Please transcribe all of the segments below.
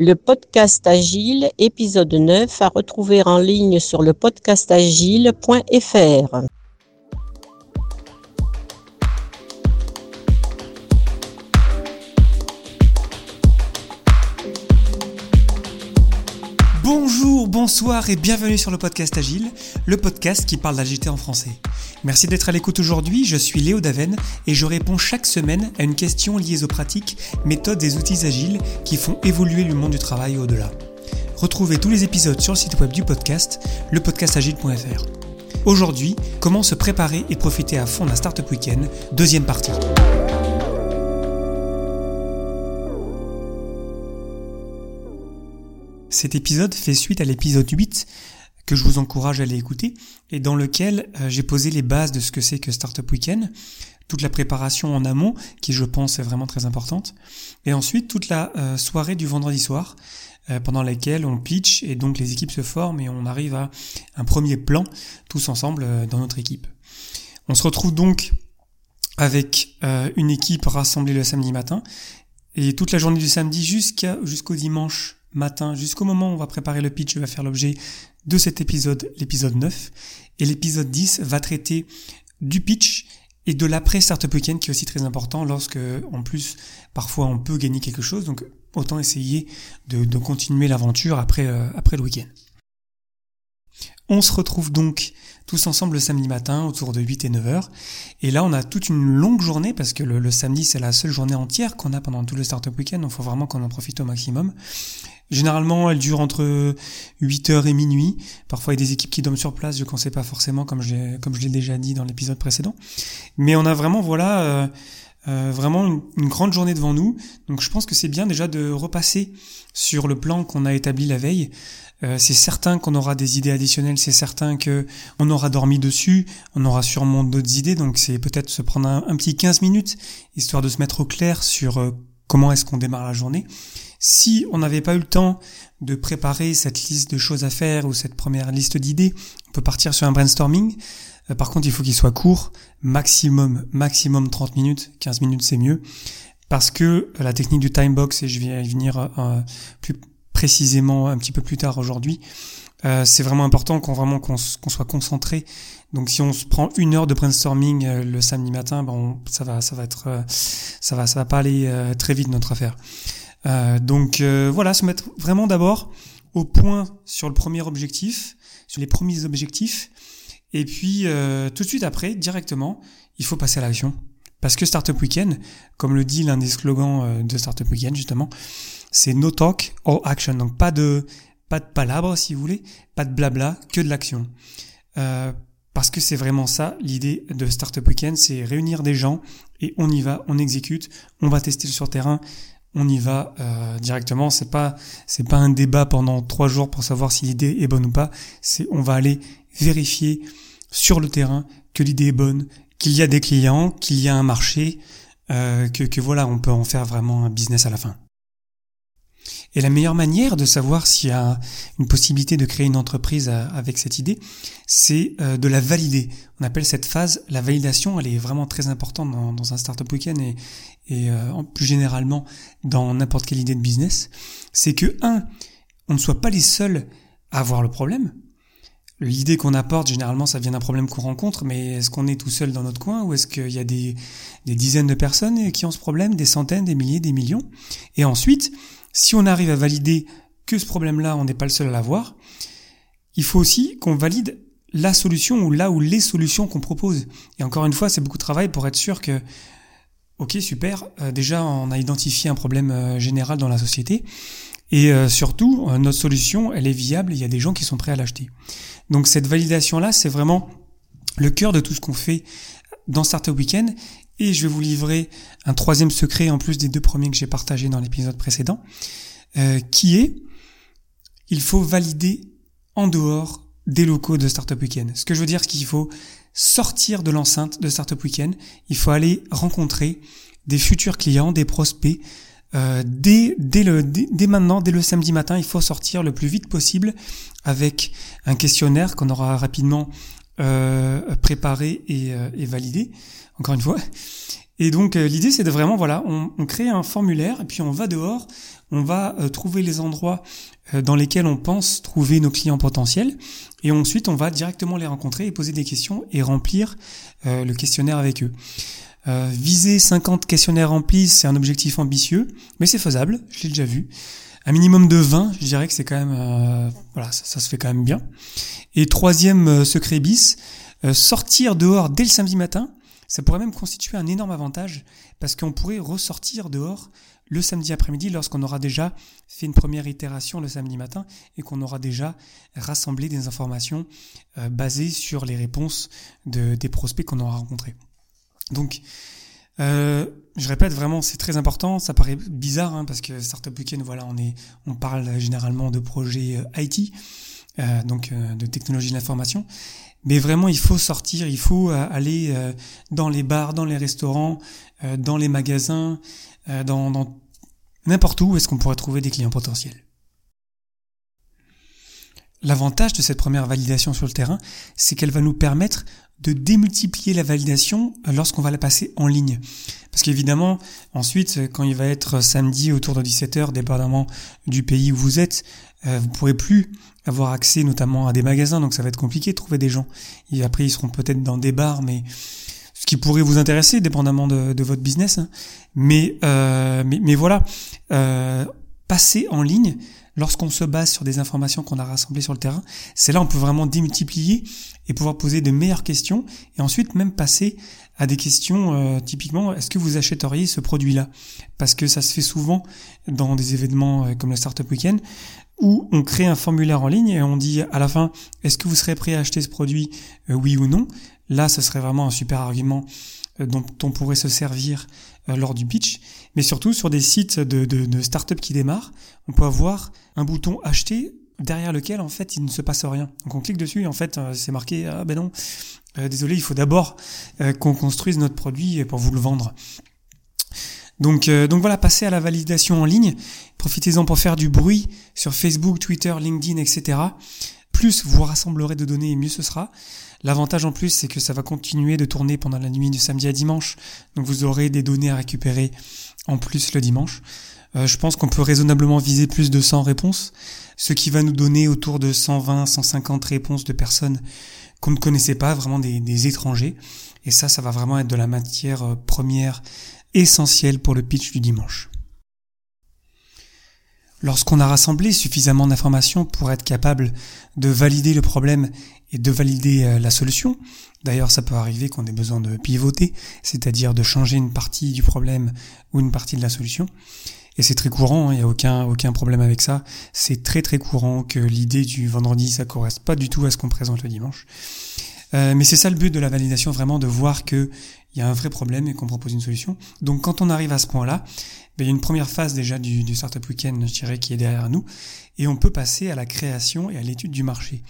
Le podcast Agile, épisode 9, à retrouver en ligne sur le podcastagile.fr. bonsoir et bienvenue sur le podcast Agile, le podcast qui parle d'agilité en français. Merci d'être à l'écoute aujourd'hui, je suis Léo Daven et je réponds chaque semaine à une question liée aux pratiques, méthodes et outils agiles qui font évoluer le monde du travail au-delà. Retrouvez tous les épisodes sur le site web du podcast, lepodcastagile.fr. Aujourd'hui, comment se préparer et profiter à fond d'un Startup Weekend, deuxième partie. Cet épisode fait suite à l'épisode 8 que je vous encourage à aller écouter et dans lequel euh, j'ai posé les bases de ce que c'est que Startup Weekend, toute la préparation en amont qui je pense est vraiment très importante et ensuite toute la euh, soirée du vendredi soir euh, pendant laquelle on pitch et donc les équipes se forment et on arrive à un premier plan tous ensemble dans notre équipe. On se retrouve donc avec une équipe rassemblée le samedi matin et toute la journée du samedi jusqu'au dimanche matin jusqu'au moment où on va préparer le pitch va faire l'objet de cet épisode, l'épisode 9. Et l'épisode 10 va traiter du pitch et de l'après Startup Weekend qui est aussi très important lorsque, en plus, parfois on peut gagner quelque chose. Donc, autant essayer de, continuer l'aventure après, euh, après le week-end. On se retrouve donc tous ensemble le samedi matin autour de 8 et 9 heures. Et là, on a toute une longue journée parce que le, samedi, c'est la seule journée entière qu'on a pendant tout le Startup Weekend. Donc, faut vraiment qu'on en profite au maximum. Généralement, elle dure entre 8 heures et minuit. Parfois, il y a des équipes qui dorment sur place, je ne sais pas forcément, comme je, comme je l'ai déjà dit dans l'épisode précédent. Mais on a vraiment, voilà, euh, euh, vraiment une, grande journée devant nous. Donc, je pense que c'est bien déjà de repasser sur le plan qu'on a établi la veille. Euh, c'est certain qu'on aura des idées additionnelles, c'est certain que on aura dormi dessus, on aura sûrement d'autres idées, donc c'est peut-être se prendre un, petit 15 minutes, histoire de se mettre au clair sur comment est-ce qu'on démarre la journée. Si on n'avait pas eu le temps de préparer cette liste de choses à faire ou cette première liste d'idées, on peut partir sur un brainstorming. Euh, par contre, il faut qu'il soit court, maximum, maximum 30 minutes, 15 minutes c'est mieux, parce que la technique du time box, et je vais y venir euh, plus précisément un petit peu plus tard aujourd'hui, euh, c'est vraiment important qu'on vraiment qu'on soit concentré. Donc si on se prend une heure de brainstorming le samedi matin, bon, ça va ça va être ça va ça va pas aller très vite notre affaire. Euh, donc euh, voilà, se mettre vraiment d'abord au point sur le premier objectif, sur les premiers objectifs, et puis euh, tout de suite après, directement, il faut passer à l'action. Parce que Startup Weekend, comme le dit l'un des slogans de Startup Weekend justement, c'est no talk, all action. Donc pas de pas de palabres si vous voulez, pas de blabla, que de l'action. Euh, parce que c'est vraiment ça l'idée de Startup Weekend, c'est réunir des gens et on y va, on exécute, on va tester sur terrain, on y va euh, directement. C'est pas c'est pas un débat pendant trois jours pour savoir si l'idée est bonne ou pas. C'est on va aller vérifier sur le terrain que l'idée est bonne, qu'il y a des clients, qu'il y a un marché, euh, que, voilà, on peut en faire vraiment un business à la fin. Et la meilleure manière de savoir s'il y a une possibilité de créer une entreprise euh, avec cette idée, c'est euh, de la valider. On appelle cette phase la validation. Elle est vraiment très importante dans, un startup weekend et, et plus généralement dans n'importe quelle idée de business. C'est que un, on ne soit pas les seuls à avoir le problème. L'idée qu'on apporte, généralement, ça vient d'un problème qu'on rencontre, mais est-ce qu'on est tout seul dans notre coin ou est-ce qu'il y a des, dizaines de personnes qui ont ce problème, des centaines, des milliers, des millions? Et ensuite, si on arrive à valider que ce problème-là, on n'est pas le seul à l'avoir, il faut aussi qu'on valide la solution ou là où les solutions qu'on propose. Et encore une fois, c'est beaucoup de travail pour être sûr que, ok, super, euh, déjà on a identifié un problème euh, général dans la société, et euh, surtout, notre solution, elle est viable, il y a des gens qui sont prêts à l'acheter. Donc cette validation-là, c'est vraiment le cœur de tout ce qu'on fait dans Startup Weekend, et je vais vous livrer un troisième secret en plus des deux premiers que j'ai partagés dans l'épisode précédent, euh, qui est il faut valider en dehors des locaux de Startup Weekend. Ce que je veux dire, c'est qu'il faut sortir de l'enceinte de Startup Weekend. Il faut aller rencontrer des futurs clients, des prospects. Euh, dès, dès, le, dès, maintenant, dès le samedi matin, il faut sortir le plus vite possible avec un questionnaire qu'on aura rapidement euh, préparé et, euh, et validé encore une fois. Et donc l'idée c'est de vraiment voilà, on, on, crée un formulaire et puis on va dehors, on va trouver les endroits dans lesquels on pense trouver nos clients potentiels et ensuite on va directement les rencontrer et poser des questions et remplir le questionnaire avec eux. Viser 50 questionnaires remplis, c'est un objectif ambitieux, mais c'est faisable, je l'ai déjà vu. Un minimum de 20, je dirais que c'est quand même, voilà, ça, se fait quand même bien. Et troisième secret bis, sortir dehors dès le samedi matin ça pourrait même constituer un énorme avantage parce qu'on pourrait ressortir dehors le samedi après-midi lorsqu'on aura déjà fait une première itération le samedi matin et qu'on aura déjà rassemblé des informations euh, basées sur les réponses de, des prospects qu'on aura rencontrés. Donc, euh, je répète vraiment, c'est très important. Ça paraît bizarre hein, parce que Startup Weekend, voilà, on est, on parle généralement de projets euh, IT, euh, donc de technologie de l'information. Mais vraiment, il faut sortir, il faut aller dans les bars, dans les restaurants, dans les magasins, dans n'importe où est-ce qu'on pourrait trouver des clients potentiels. L'avantage de cette première validation sur le terrain, c'est qu'elle va nous permettre de démultiplier la validation lorsqu'on va la passer en ligne. Parce qu'évidemment, ensuite, quand il va être samedi autour de 17h, dépendamment du pays où vous êtes, euh, vous pourrez plus avoir accès notamment à des magasins, donc ça va être compliqué de trouver des gens. Et après, ils seront peut-être dans des bars, mais ce qui pourrait vous intéresser, dépendamment de, de votre business. Hein. Mais, euh, mais, mais, voilà, euh, passer en ligne, lorsqu'on se base sur des informations qu'on a rassemblées sur le terrain, c'est là on peut vraiment démultiplier et pouvoir poser de meilleures questions et ensuite même passer à des questions euh, typiquement est-ce que vous achèteriez ce produit-là? Parce que ça se fait souvent dans des événements euh, comme le Startup Weekend où on crée un formulaire en ligne et on dit à la fin est-ce que vous serez prêt à acheter ce produit euh, oui ou non? Là, ce serait vraiment un super argument dont on pourrait se servir lors du pitch. Mais surtout sur des sites de, start-up qui démarrent, on peut avoir un bouton acheter derrière lequel en fait il ne se passe rien. Donc on clique dessus et en fait c'est marqué ah ben non euh, désolé, il faut d'abord euh, qu'on construise notre produit pour vous le vendre. Donc, euh, donc voilà, passez à la validation en ligne. Profitez-en pour faire du bruit sur Facebook, Twitter, LinkedIn, etc. Plus vous rassemblerez de données, mieux ce sera. L'avantage en plus, c'est que ça va continuer de tourner pendant la nuit du samedi à dimanche. Donc vous aurez des données à récupérer en plus le dimanche. je pense qu'on peut raisonnablement viser plus de 100 réponses, ce qui va nous donner autour de 120, 150 réponses de personnes qu'on ne connaissait pas, vraiment des, étrangers. Et ça, ça va vraiment être de la matière euh, première essentielle pour le pitch du dimanche. Lorsqu'on a rassemblé suffisamment d'informations pour être capable de valider le problème et de valider euh, la solution, d'ailleurs ça peut arriver qu'on ait besoin de pivoter, c'est-à-dire de changer une partie du problème ou une partie de la solution, et c'est très courant, il hein, n'y a aucun, aucun problème avec ça. C'est très très courant que l'idée du vendredi, ça correspond pas du tout à ce qu'on présente le dimanche. Euh, mais c'est ça le but de la validation, vraiment de voir qu'il y a un vrai problème et qu'on propose une solution. Donc quand on arrive à ce point-là, il y a une première phase déjà du, du Startup Weekend, je dirais, qui est derrière nous, et on peut passer à la création et à l'étude du marché.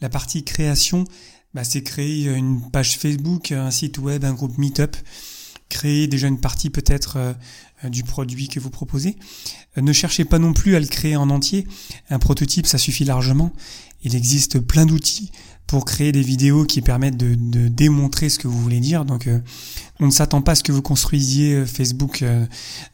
La partie création, ben, c'est créer une page Facebook, un site web, un groupe Meetup, créer déjà une partie peut-être euh, euh, du produit que vous proposez. Euh, ne cherchez pas non plus à le créer en entier. Un prototype, ça suffit largement. Il existe plein d'outils pour créer des vidéos qui permettent de, démontrer ce que vous voulez dire. Donc, on ne s'attend pas à ce que vous construisiez Facebook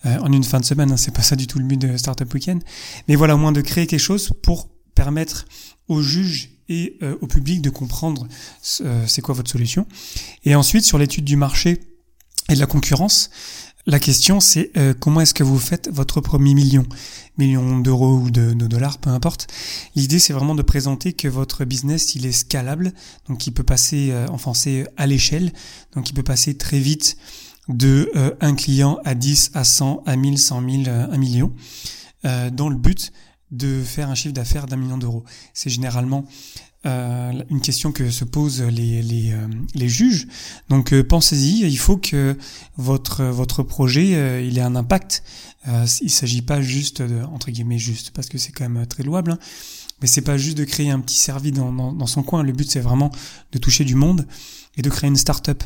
en une fin de semaine. Hein. C'est pas ça du tout le but de Startup Weekend. Mais voilà, au moins de créer quelque chose pour permettre aux juges et au public de comprendre c'est quoi votre solution. Et ensuite, sur l'étude du marché, et de la concurrence. La question, c'est euh, comment est-ce que vous faites votre premier million, million d'euros ou de, dollars, peu importe. L'idée, c'est vraiment de présenter que votre business, il est scalable, donc il peut passer, euh, en français, à l'échelle, donc il peut passer très vite de euh, un client à 10, à 100, à 1000, 100 000, 1 million, dans le but de faire un chiffre d'affaires d'un million d'euros. C'est généralement euh, une question que se posent les, les, euh, les juges. Donc euh, pensez-y, il faut que votre, votre projet il ait un impact. il s'agit pas juste de, entre guillemets juste, parce que c'est quand même très louable, hein, mais c'est pas juste de créer un petit service dans, dans, dans son coin. Le but c'est vraiment de toucher du monde et de créer une start-up.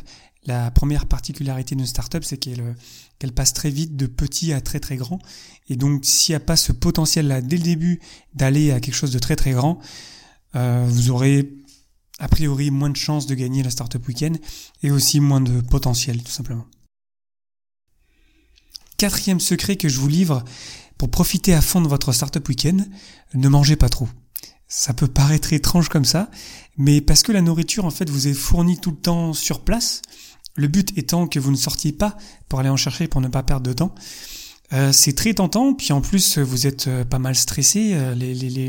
La première particularité d'une start-up, c'est qu'elle qu'elle passe très vite de petit à très très grand. Et donc s'il n'y a pas ce potentiel-là dès le début d'aller à quelque chose de très très grand, euh, vous aurez a priori moins de chances de gagner la Startup Weekend et aussi moins de potentiel tout simplement. Quatrième secret que je vous livre, pour profiter à fond de votre startup week-end, ne mangez pas trop. Ça peut paraître étrange comme ça, mais parce que la nourriture en fait vous est fournie tout le temps sur place, le but étant que vous ne sortiez pas pour aller en chercher pour ne pas perdre de temps. Euh, c'est très tentant, puis en plus vous êtes euh, pas mal stressé, euh,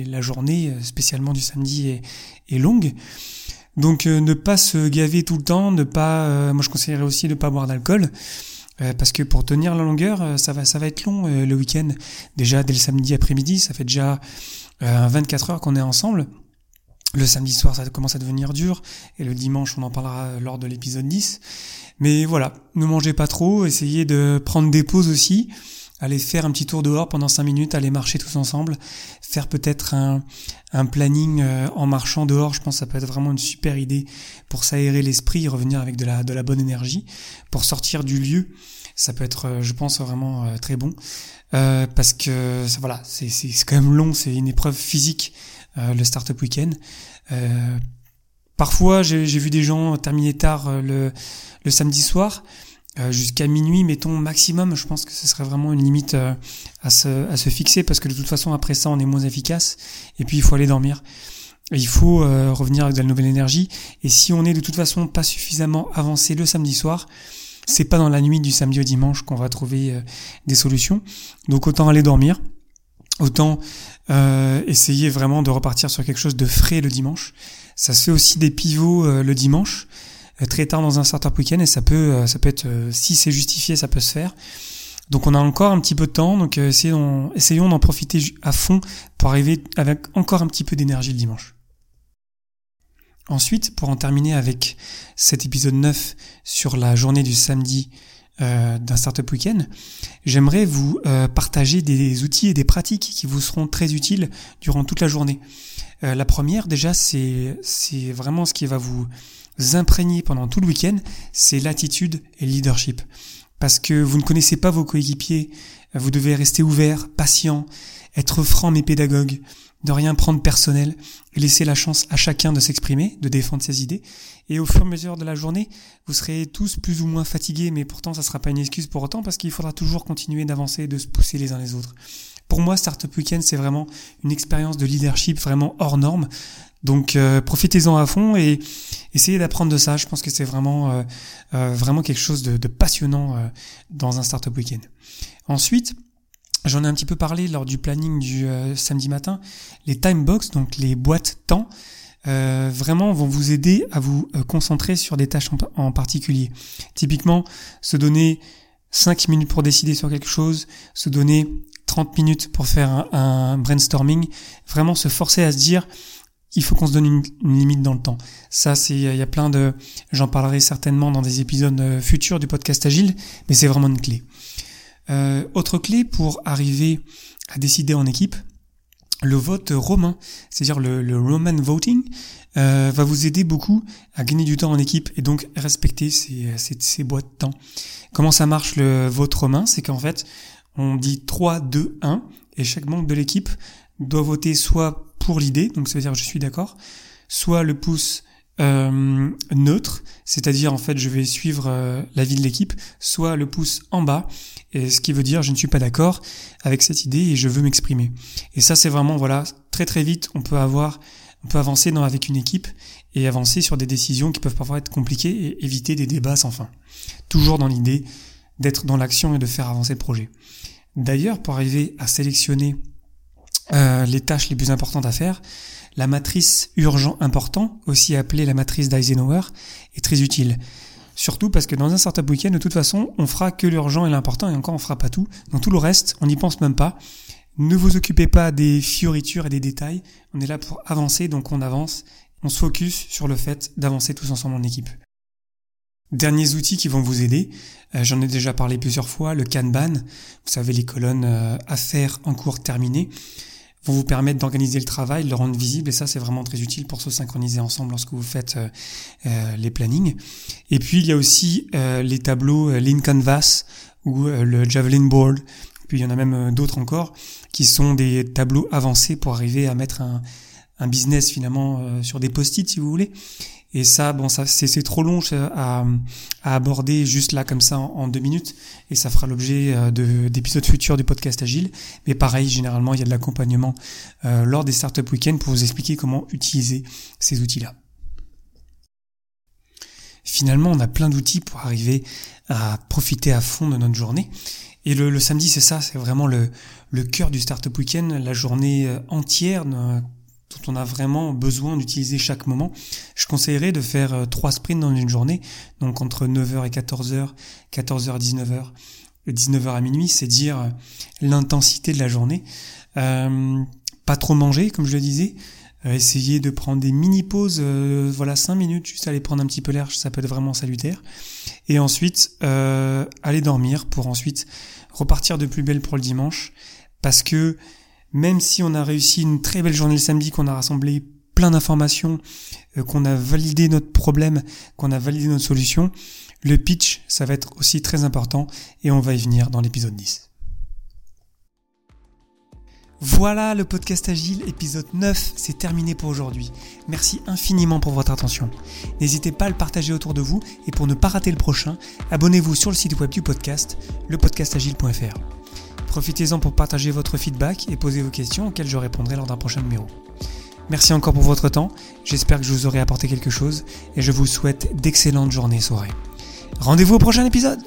la journée, spécialement du samedi, est, est longue. Donc ne pas se gaver tout le temps, ne pas, moi je conseillerais aussi de ne pas boire d'alcool, parce que pour tenir la longueur, ça va, ça va être long le week-end. Déjà dès le samedi après-midi, ça fait déjà 24 heures qu'on est ensemble. Le samedi soir, ça commence à devenir dur, et le dimanche, on en parlera lors de l'épisode 10. Mais voilà, ne mangez pas trop, essayez de prendre des pauses aussi aller faire un petit tour dehors pendant cinq minutes, aller marcher tous ensemble, faire peut-être un, planning euh, en marchant dehors, je pense que ça peut être vraiment une super idée pour s'aérer l'esprit, revenir avec de la, de la bonne énergie, pour sortir du lieu, ça peut être, euh, je pense, vraiment euh, très bon, parce que voilà, c'est quand même long, c'est une épreuve physique, euh, le Startup Weekend. Euh, parfois, j'ai vu des gens terminer tard le, le samedi soir, euh, jusqu'à minuit, mettons maximum, je pense que ce serait vraiment une limite euh, à, se, à se fixer parce que de toute façon après ça on est moins efficace et puis il faut aller dormir. il faut euh, revenir avec de la nouvelle énergie et si on est de toute façon pas suffisamment avancé le samedi soir, c'est pas dans la nuit du samedi au dimanche qu'on va trouver des solutions. Donc autant aller dormir, autant essayer vraiment de repartir sur quelque chose de frais le dimanche. Ça se fait aussi des pivots le dimanche. Euh, très tard dans un startup week-end et ça peut, euh, ça peut être, euh, si c'est justifié, ça peut se faire. Donc on a encore un petit peu de temps, donc essayons, essayons d'en profiter à fond pour arriver avec encore un petit peu d'énergie le dimanche. Ensuite, pour en terminer avec cet épisode 9 sur la journée du samedi euh, d'un startup week-end, j'aimerais vous partager des outils et des pratiques qui vous seront très utiles durant toute la journée. Euh, la première, déjà, c'est c'est vraiment ce qui va vous imprégner pendant tout le week-end, c'est l'attitude et le leadership. Parce que vous ne connaissez pas vos coéquipiers, vous devez rester ouvert, patient, être franc mais pédagogue, de rien prendre personnel, laisser la chance à chacun de s'exprimer, de défendre ses idées. Et au fur et à mesure de la journée, vous serez tous plus ou moins fatigués, mais pourtant ça ne sera pas une excuse pour autant, parce qu'il faudra toujours continuer d'avancer et de se pousser les uns les autres. Pour moi, Startup Weekend, c'est vraiment une expérience de leadership vraiment hors norme. Donc euh, profitez-en à fond et essayez d'apprendre de ça. Je pense que c'est vraiment euh, euh, vraiment quelque chose de, passionnant dans un startup week-end. Ensuite, j'en ai un petit peu parlé lors du planning du samedi matin. Les time box, donc les boîtes temps, vraiment vont vous aider à vous concentrer sur des tâches en, en, particulier. Typiquement, se donner 5 minutes pour décider sur quelque chose, se donner 30 minutes pour faire un, brainstorming, vraiment se forcer à se dire il faut qu'on se donne une, limite dans le temps. Ça, c'est, il y a plein de, j'en parlerai certainement dans des épisodes euh, futurs du podcast Agile, mais c'est vraiment une clé. Euh, autre clé pour arriver à décider en équipe, le vote romain, c'est-à-dire le, le, Roman voting, euh, va vous aider beaucoup à gagner du temps en équipe et donc respecter ces, ces, ces boîtes de temps. Comment ça marche le vote romain? C'est qu'en fait, on dit 3, 2, 1, et chaque membre de l'équipe doit voter soit pour l'idée, donc ça veut dire je suis d'accord, soit le pouce euh, neutre, c'est-à-dire en fait je vais suivre euh, l'avis de l'équipe, soit le pouce en bas, et ce qui veut dire je ne suis pas d'accord avec cette idée et je veux m'exprimer. Et ça c'est vraiment voilà très très vite on peut avoir on peut avancer avec une équipe et avancer sur des décisions qui peuvent parfois être compliquées et éviter des débats sans fin. Toujours dans l'idée d'être dans l'action et de faire avancer le projet. D'ailleurs, pour arriver à sélectionner euh, les tâches les plus importantes à faire, la matrice urgent important, aussi appelée la matrice d'Eisenhower, est très utile. Surtout parce que dans un startup week-end, de toute façon, on fera que l'urgent et l'important, et encore on fera pas tout. Dans tout le reste, on n'y pense même pas. Ne vous occupez pas des fioritures et des détails. On est là pour avancer, donc on avance. On se focus sur le fait d'avancer tous ensemble en équipe. Derniers outils qui vont vous aider, euh, j'en ai déjà parlé plusieurs fois, le Kanban, vous savez les colonnes euh, à faire en cours terminé vont vous permettre d'organiser le travail, de le rendre visible, et ça c'est vraiment très utile pour se synchroniser ensemble lorsque vous faites euh, les plannings. Et puis il y a aussi les tableaux Lean Canvas ou le Javelin Board, puis il y en a même d'autres encore, qui sont des tableaux avancés pour arriver à mettre un business finalement sur des post-it si vous voulez. Et ça, bon, ça c'est trop long à, aborder juste là comme ça en, deux minutes, et ça fera l'objet euh, d'épisodes futurs du podcast Agile. Mais pareil, généralement, il y a de l'accompagnement euh, lors des Startup Weekends pour vous expliquer comment utiliser ces outils-là. Finalement, on a plein d'outils pour arriver à profiter à fond de notre journée. Et le, le samedi, c'est ça, c'est vraiment le, le cœur du Startup Weekend, la journée euh, entière dont on a vraiment besoin d'utiliser chaque moment. Je conseillerais de faire euh, trois sprints dans une journée, donc entre 9h et 14h, 14h 19h, 19h à minuit, c'est dire euh, l'intensité de la journée. Euh, pas trop manger, comme je le disais. essayer de prendre des mini pauses, voilà 5 minutes, juste aller prendre un petit peu l'air, ça peut être vraiment salutaire. Et ensuite, aller dormir pour ensuite repartir de plus belle pour le dimanche. Parce que même si on a réussi une très belle journée le samedi, qu'on a rassemblé plein d'informations, euh, qu'on a validé notre problème, qu'on a validé notre solution, le pitch, ça va être aussi très important et on va y venir dans l'épisode 10. Voilà, le podcast Agile, épisode 9, c'est terminé pour aujourd'hui. Merci infiniment pour votre attention. N'hésitez pas à le partager autour de vous et pour ne pas rater le prochain, abonnez-vous sur le site web du podcast, lepodcastagile.fr. Profitez-en pour partager votre feedback et poser vos questions auxquelles je répondrai lors d'un prochain numéro. Merci encore pour votre temps, j'espère que je vous aurai apporté quelque chose et je vous souhaite d'excellentes journées et soirées. Rendez-vous au prochain épisode